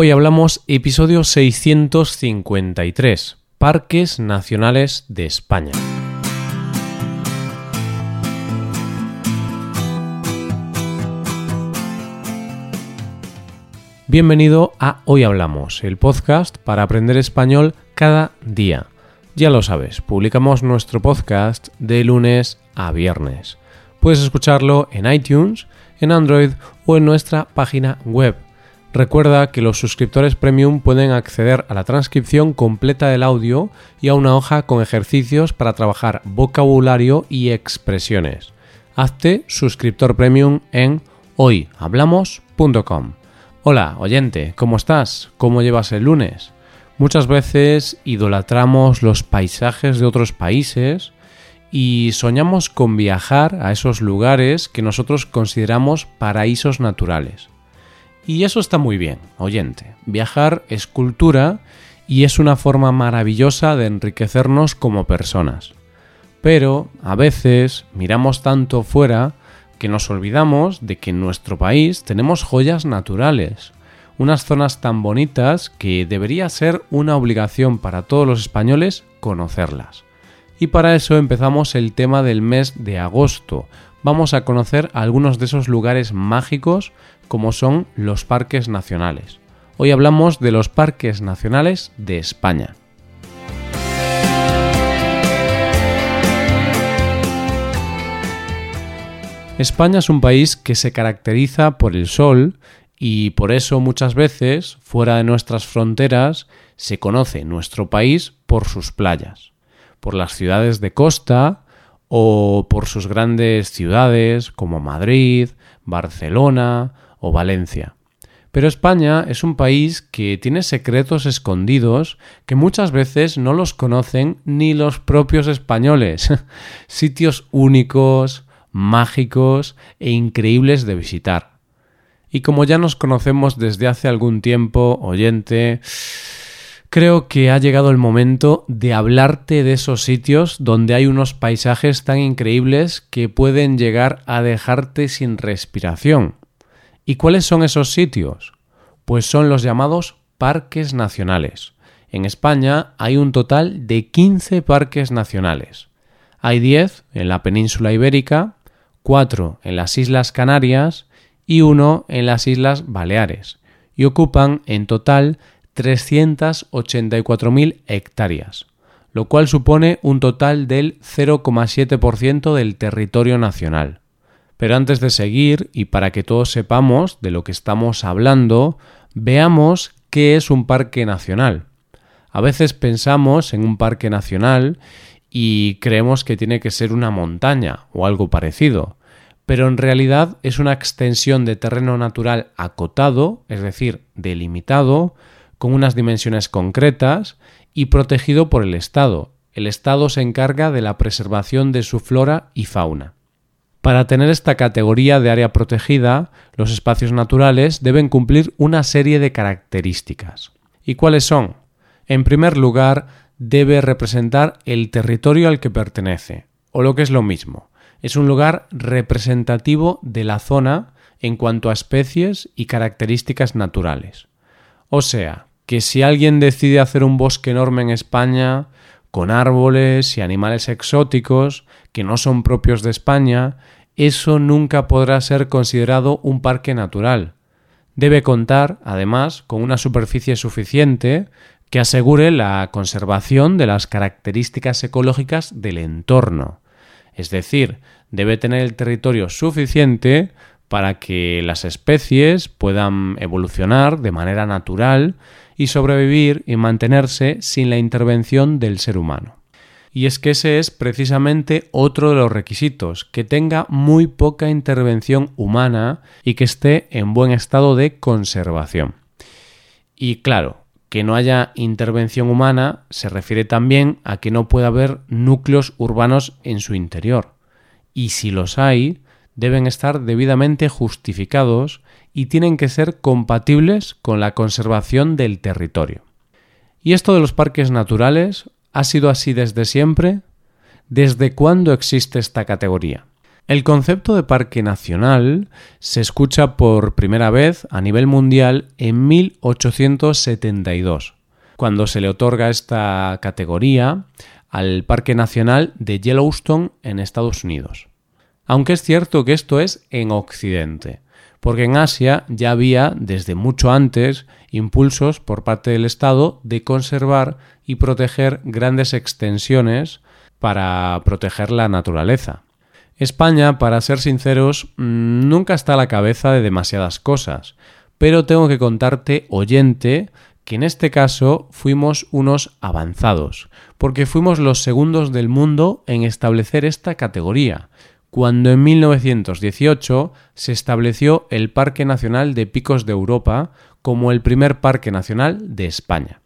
Hoy hablamos episodio 653, Parques Nacionales de España. Bienvenido a Hoy Hablamos, el podcast para aprender español cada día. Ya lo sabes, publicamos nuestro podcast de lunes a viernes. Puedes escucharlo en iTunes, en Android o en nuestra página web. Recuerda que los suscriptores premium pueden acceder a la transcripción completa del audio y a una hoja con ejercicios para trabajar vocabulario y expresiones. Hazte suscriptor premium en hoyhablamos.com. Hola, oyente, ¿cómo estás? ¿Cómo llevas el lunes? Muchas veces idolatramos los paisajes de otros países y soñamos con viajar a esos lugares que nosotros consideramos paraísos naturales. Y eso está muy bien, oyente. Viajar es cultura y es una forma maravillosa de enriquecernos como personas. Pero a veces miramos tanto fuera que nos olvidamos de que en nuestro país tenemos joyas naturales, unas zonas tan bonitas que debería ser una obligación para todos los españoles conocerlas. Y para eso empezamos el tema del mes de agosto. Vamos a conocer algunos de esos lugares mágicos como son los parques nacionales. Hoy hablamos de los parques nacionales de España. España es un país que se caracteriza por el sol y por eso muchas veces, fuera de nuestras fronteras, se conoce nuestro país por sus playas, por las ciudades de costa o por sus grandes ciudades como Madrid, Barcelona o Valencia. Pero España es un país que tiene secretos escondidos que muchas veces no los conocen ni los propios españoles. Sitios únicos, mágicos e increíbles de visitar. Y como ya nos conocemos desde hace algún tiempo, oyente, creo que ha llegado el momento de hablarte de esos sitios donde hay unos paisajes tan increíbles que pueden llegar a dejarte sin respiración. ¿Y cuáles son esos sitios? Pues son los llamados parques nacionales. En España hay un total de 15 parques nacionales. Hay 10 en la península ibérica, 4 en las Islas Canarias y 1 en las Islas Baleares, y ocupan en total 384.000 hectáreas, lo cual supone un total del 0,7% del territorio nacional. Pero antes de seguir, y para que todos sepamos de lo que estamos hablando, veamos qué es un parque nacional. A veces pensamos en un parque nacional y creemos que tiene que ser una montaña o algo parecido, pero en realidad es una extensión de terreno natural acotado, es decir, delimitado, con unas dimensiones concretas y protegido por el Estado. El Estado se encarga de la preservación de su flora y fauna. Para tener esta categoría de área protegida, los espacios naturales deben cumplir una serie de características. ¿Y cuáles son? En primer lugar, debe representar el territorio al que pertenece, o lo que es lo mismo, es un lugar representativo de la zona en cuanto a especies y características naturales. O sea, que si alguien decide hacer un bosque enorme en España, con árboles y animales exóticos que no son propios de España, eso nunca podrá ser considerado un parque natural. Debe contar, además, con una superficie suficiente que asegure la conservación de las características ecológicas del entorno, es decir, debe tener el territorio suficiente para que las especies puedan evolucionar de manera natural y sobrevivir y mantenerse sin la intervención del ser humano. Y es que ese es precisamente otro de los requisitos, que tenga muy poca intervención humana y que esté en buen estado de conservación. Y claro, que no haya intervención humana se refiere también a que no pueda haber núcleos urbanos en su interior. Y si los hay, deben estar debidamente justificados y tienen que ser compatibles con la conservación del territorio. ¿Y esto de los parques naturales ha sido así desde siempre? ¿Desde cuándo existe esta categoría? El concepto de parque nacional se escucha por primera vez a nivel mundial en 1872, cuando se le otorga esta categoría al Parque Nacional de Yellowstone en Estados Unidos. Aunque es cierto que esto es en Occidente, porque en Asia ya había desde mucho antes impulsos por parte del Estado de conservar y proteger grandes extensiones para proteger la naturaleza. España, para ser sinceros, mm, nunca está a la cabeza de demasiadas cosas, pero tengo que contarte, oyente, que en este caso fuimos unos avanzados, porque fuimos los segundos del mundo en establecer esta categoría, cuando en 1918 se estableció el Parque Nacional de Picos de Europa como el primer parque nacional de España.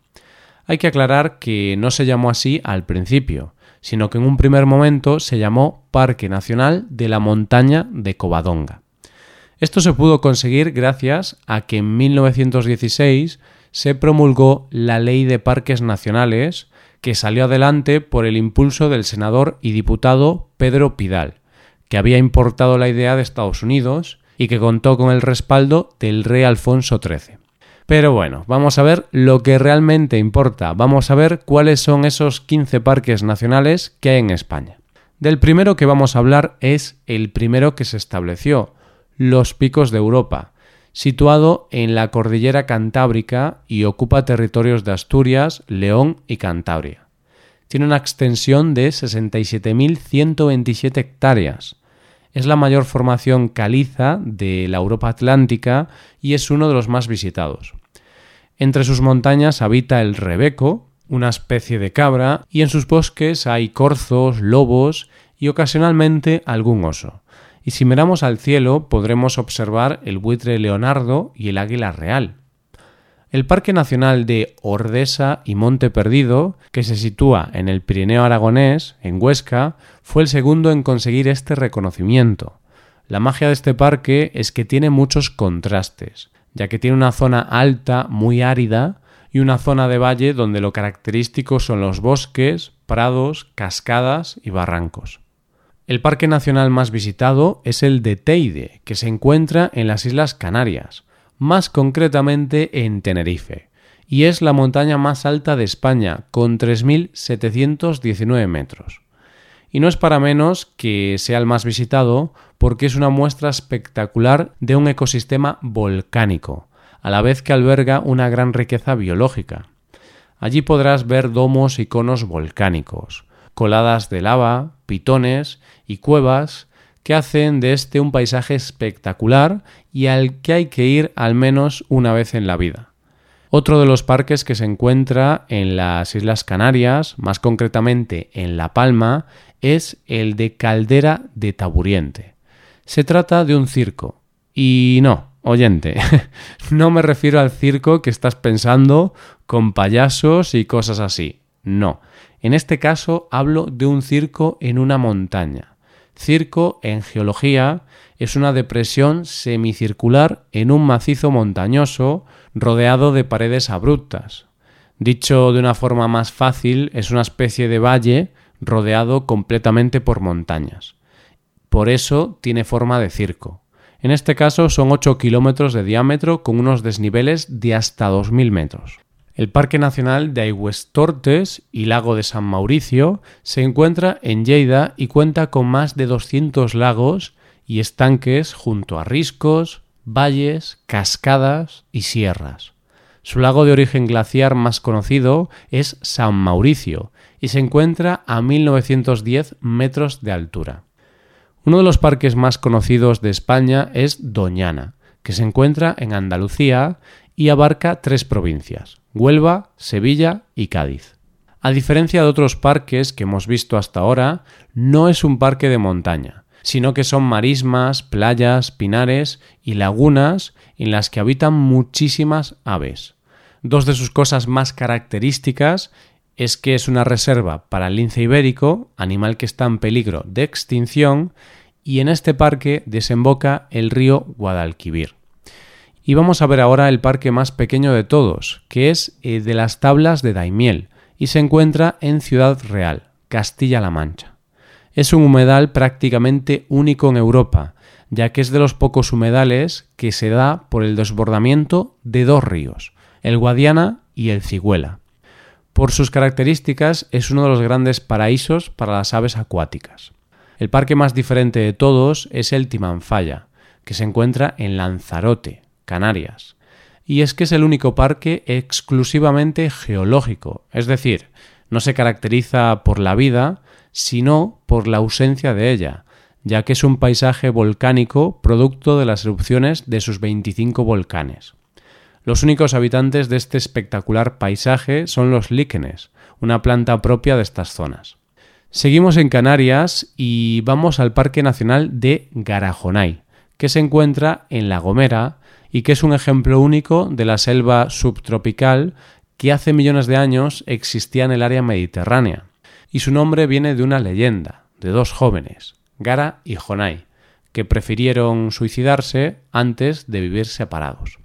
Hay que aclarar que no se llamó así al principio, sino que en un primer momento se llamó Parque Nacional de la Montaña de Covadonga. Esto se pudo conseguir gracias a que en 1916 se promulgó la Ley de Parques Nacionales, que salió adelante por el impulso del senador y diputado Pedro Pidal, que había importado la idea de Estados Unidos y que contó con el respaldo del rey Alfonso XIII. Pero bueno, vamos a ver lo que realmente importa. Vamos a ver cuáles son esos 15 parques nacionales que hay en España. Del primero que vamos a hablar es el primero que se estableció, los Picos de Europa, situado en la cordillera Cantábrica y ocupa territorios de Asturias, León y Cantabria. Tiene una extensión de 67.127 hectáreas es la mayor formación caliza de la Europa Atlántica y es uno de los más visitados. Entre sus montañas habita el rebeco, una especie de cabra, y en sus bosques hay corzos, lobos y ocasionalmente algún oso. Y si miramos al cielo podremos observar el buitre leonardo y el águila real. El Parque Nacional de Ordesa y Monte Perdido, que se sitúa en el Pirineo aragonés, en Huesca, fue el segundo en conseguir este reconocimiento. La magia de este parque es que tiene muchos contrastes, ya que tiene una zona alta muy árida y una zona de valle donde lo característico son los bosques, prados, cascadas y barrancos. El parque nacional más visitado es el de Teide, que se encuentra en las Islas Canarias, más concretamente en Tenerife, y es la montaña más alta de España, con 3.719 metros. Y no es para menos que sea el más visitado porque es una muestra espectacular de un ecosistema volcánico, a la vez que alberga una gran riqueza biológica. Allí podrás ver domos y conos volcánicos, coladas de lava, pitones y cuevas que hacen de este un paisaje espectacular y al que hay que ir al menos una vez en la vida. Otro de los parques que se encuentra en las Islas Canarias, más concretamente en La Palma, es el de Caldera de Taburiente. Se trata de un circo. Y no, oyente, no me refiero al circo que estás pensando con payasos y cosas así. No, en este caso hablo de un circo en una montaña. Circo, en geología, es una depresión semicircular en un macizo montañoso rodeado de paredes abruptas. Dicho de una forma más fácil, es una especie de valle rodeado completamente por montañas. Por eso tiene forma de circo. En este caso son 8 kilómetros de diámetro con unos desniveles de hasta 2.000 metros. El Parque Nacional de Aigüestortes y Lago de San Mauricio se encuentra en Lleida y cuenta con más de 200 lagos y estanques junto a riscos, valles, cascadas y sierras. Su lago de origen glaciar más conocido es San Mauricio y se encuentra a 1910 metros de altura. Uno de los parques más conocidos de España es Doñana, que se encuentra en Andalucía y abarca tres provincias, Huelva, Sevilla y Cádiz. A diferencia de otros parques que hemos visto hasta ahora, no es un parque de montaña, sino que son marismas, playas, pinares y lagunas en las que habitan muchísimas aves. Dos de sus cosas más características es que es una reserva para el lince ibérico, animal que está en peligro de extinción, y en este parque desemboca el río Guadalquivir. Y vamos a ver ahora el parque más pequeño de todos, que es el eh, de las tablas de Daimiel, y se encuentra en Ciudad Real, Castilla-La Mancha. Es un humedal prácticamente único en Europa, ya que es de los pocos humedales que se da por el desbordamiento de dos ríos, el Guadiana y el Ciguela. Por sus características es uno de los grandes paraísos para las aves acuáticas. El parque más diferente de todos es el Timanfaya, que se encuentra en Lanzarote, Canarias. Y es que es el único parque exclusivamente geológico, es decir, no se caracteriza por la vida, sino por la ausencia de ella, ya que es un paisaje volcánico producto de las erupciones de sus 25 volcanes. Los únicos habitantes de este espectacular paisaje son los líquenes, una planta propia de estas zonas. Seguimos en Canarias y vamos al Parque Nacional de Garajonay, que se encuentra en La Gomera y que es un ejemplo único de la selva subtropical que hace millones de años existía en el área mediterránea. Y su nombre viene de una leyenda, de dos jóvenes, Gara y Jonay, que prefirieron suicidarse antes de vivir separados.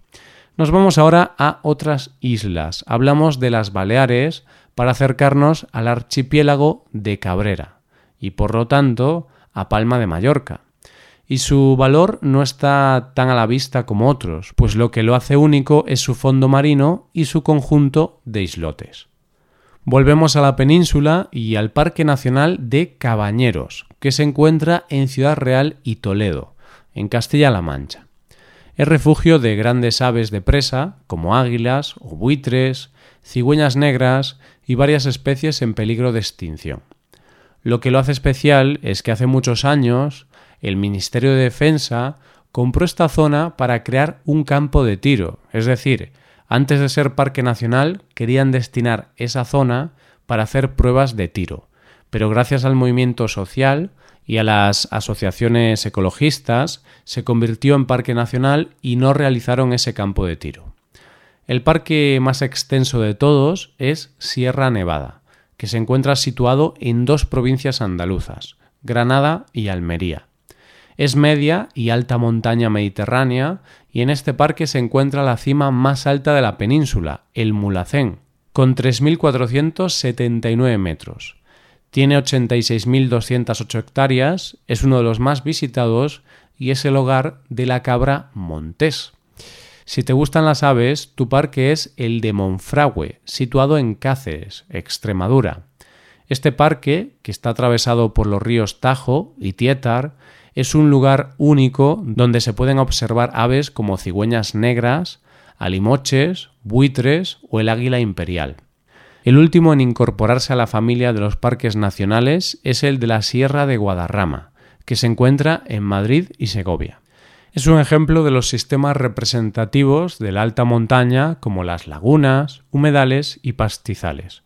Nos vamos ahora a otras islas. Hablamos de las Baleares para acercarnos al archipiélago de Cabrera y por lo tanto a Palma de Mallorca. Y su valor no está tan a la vista como otros, pues lo que lo hace único es su fondo marino y su conjunto de islotes. Volvemos a la península y al Parque Nacional de Cabañeros, que se encuentra en Ciudad Real y Toledo, en Castilla-La Mancha. Es refugio de grandes aves de presa, como águilas o buitres, cigüeñas negras y varias especies en peligro de extinción. Lo que lo hace especial es que hace muchos años el Ministerio de Defensa compró esta zona para crear un campo de tiro, es decir, antes de ser parque nacional, querían destinar esa zona para hacer pruebas de tiro, pero gracias al movimiento social y a las asociaciones ecologistas se convirtió en parque nacional y no realizaron ese campo de tiro. El parque más extenso de todos es Sierra Nevada, que se encuentra situado en dos provincias andaluzas, Granada y Almería. Es media y alta montaña mediterránea y en este parque se encuentra la cima más alta de la península, el Mulacén, con 3.479 metros. Tiene 86.208 hectáreas, es uno de los más visitados y es el hogar de la cabra montés. Si te gustan las aves, tu parque es el de Monfragüe, situado en Cáceres, Extremadura. Este parque, que está atravesado por los ríos Tajo y Tietar, es un lugar único donde se pueden observar aves como cigüeñas negras, alimoches, buitres o el águila imperial. El último en incorporarse a la familia de los parques nacionales es el de la Sierra de Guadarrama, que se encuentra en Madrid y Segovia. Es un ejemplo de los sistemas representativos de la alta montaña como las lagunas, humedales y pastizales.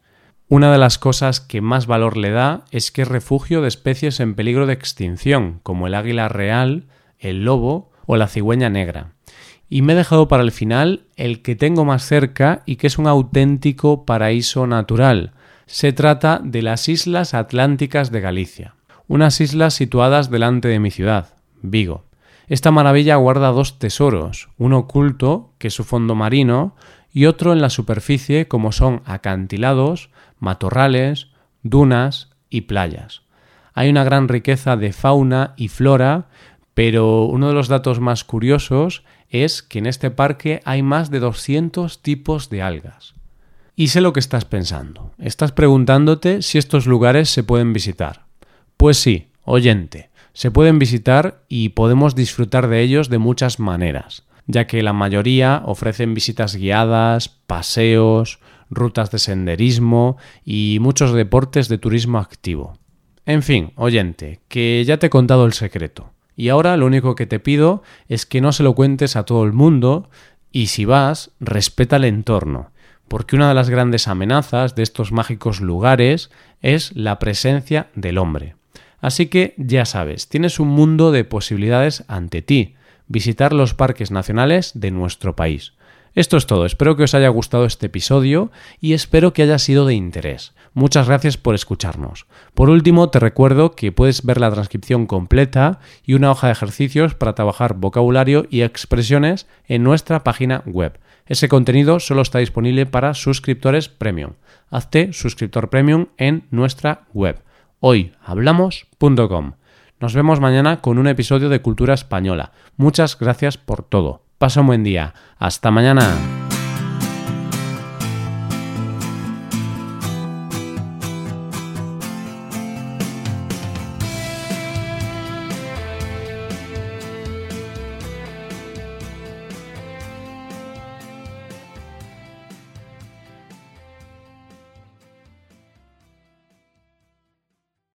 Una de las cosas que más valor le da es que es refugio de especies en peligro de extinción, como el águila real, el lobo o la cigüeña negra. Y me he dejado para el final el que tengo más cerca y que es un auténtico paraíso natural. Se trata de las Islas Atlánticas de Galicia, unas islas situadas delante de mi ciudad, Vigo. Esta maravilla guarda dos tesoros, uno oculto, que es su fondo marino, y otro en la superficie como son acantilados, matorrales, dunas y playas. Hay una gran riqueza de fauna y flora, pero uno de los datos más curiosos es que en este parque hay más de 200 tipos de algas. Y sé lo que estás pensando. Estás preguntándote si estos lugares se pueden visitar. Pues sí, oyente, se pueden visitar y podemos disfrutar de ellos de muchas maneras ya que la mayoría ofrecen visitas guiadas, paseos, rutas de senderismo y muchos deportes de turismo activo. En fin, oyente, que ya te he contado el secreto. Y ahora lo único que te pido es que no se lo cuentes a todo el mundo y si vas, respeta el entorno, porque una de las grandes amenazas de estos mágicos lugares es la presencia del hombre. Así que ya sabes, tienes un mundo de posibilidades ante ti, visitar los parques nacionales de nuestro país. Esto es todo, espero que os haya gustado este episodio y espero que haya sido de interés. Muchas gracias por escucharnos. Por último, te recuerdo que puedes ver la transcripción completa y una hoja de ejercicios para trabajar vocabulario y expresiones en nuestra página web. Ese contenido solo está disponible para suscriptores premium. Hazte suscriptor premium en nuestra web hoyhablamos.com. Nos vemos mañana con un episodio de Cultura Española. Muchas gracias por todo. Pasa un buen día. Hasta mañana.